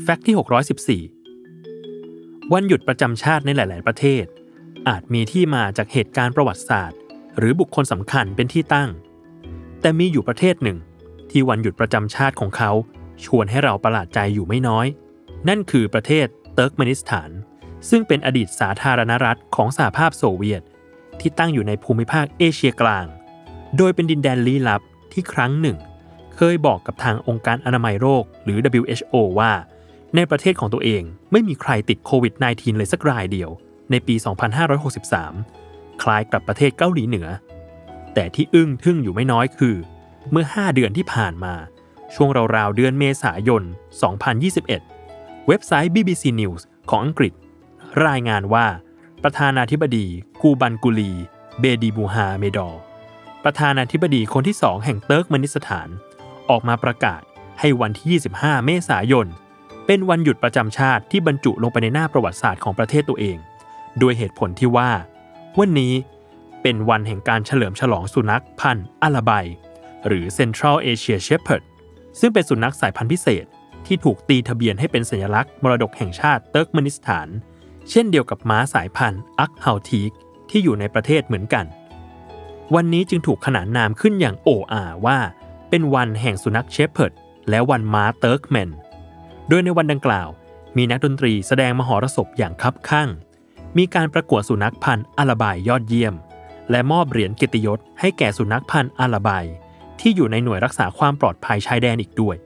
fact ที่ 614 วันหยุดประจำชาติในหลาย ๆ ประเทศ อาจมีที่มาจากเหตุการณ์ประวัติศาสตร์ หรือบุคคลสำคัญเป็นที่ตั้ง แต่มีอยู่ประเทศหนึ่ง ที่วันหยุดประจำชาติของเขา ชวนให้เราประหลาดใจอยู่ไม่น้อย นั่นคือประเทศเติร์กเมนิสถาน ซึ่งเป็นอดีตสาธารณรัฐของสหภาพโซเวียต ที่ตั้งอยู่ในภูมิภาคเอเชียกลาง โดยเป็นดินแดนลี้ลับที่ครั้งหนึ่ง เคยบอกกับทางองค์การอนามัยโรคหรือ WHO ว่า ในประเทศของตัวเองไม่มีใครติดโควิด -19 เลยสักรายเดียว ในปี 2563 คล้ายกับประเทศเกาหลีเหนือ แต่ที่อึ้งทึ่งอยู่ไม่น้อยคือ เมื่อ 5 เดือนที่ผ่านมา ช่วงราวๆเดือนเมษายน 2021 เว็บไซต์ BBC News ของอังกฤษ รายงานว่า ประธานาธิบดีกูร์บันกูลี เบร์ดีมูฮาเมดอฟ ประธานาธิบดีคนที่สองแห่งเติร์กเมนิสถาน ออกมาประกาศให้วันที่ 25 เมษายน เป็นวันหยุดประจำชาติที่บรรจุลงไปในหน้าประวัติศาสตร์ของประเทศตัวเองโดยเหตุผลที่ว่า วันนี้เป็นวันแห่งการเฉลิมฉลองสุนัขพันธุ์อาราไบหรือ Central Asia Shepherd ซึ่งเป็นสุนัขสายพันธุ์พิเศษที่ถูกตีทะเบียนให้เป็นสัญลักษณ์มรดกแห่งชาติเติร์กเมนิสถาน เช่นเดียวกับม้าสายพันธุ์อักเฮาทีกที่อยู่ในประเทศเหมือนกัน วันนี้จึงถูกขนานนามขึ้นอย่างโอ้อาว่า เป็นวันแห่งสุนัขเชพเพิร์ดและวันม้าเติร์กแมน โดยในวันดังกล่าว มีนักดนตรีแสดงมหรสพอย่างคับคั่งมีการประกวดสุนัขพันธุ์อาราบายยอดเยี่ยม และมอบเหรียญกิตยศให้แก่สุนัขพันธุ์อาราบายที่อยู่ในหน่วยรักษาความปลอดภัยชายแดนอีกด้วย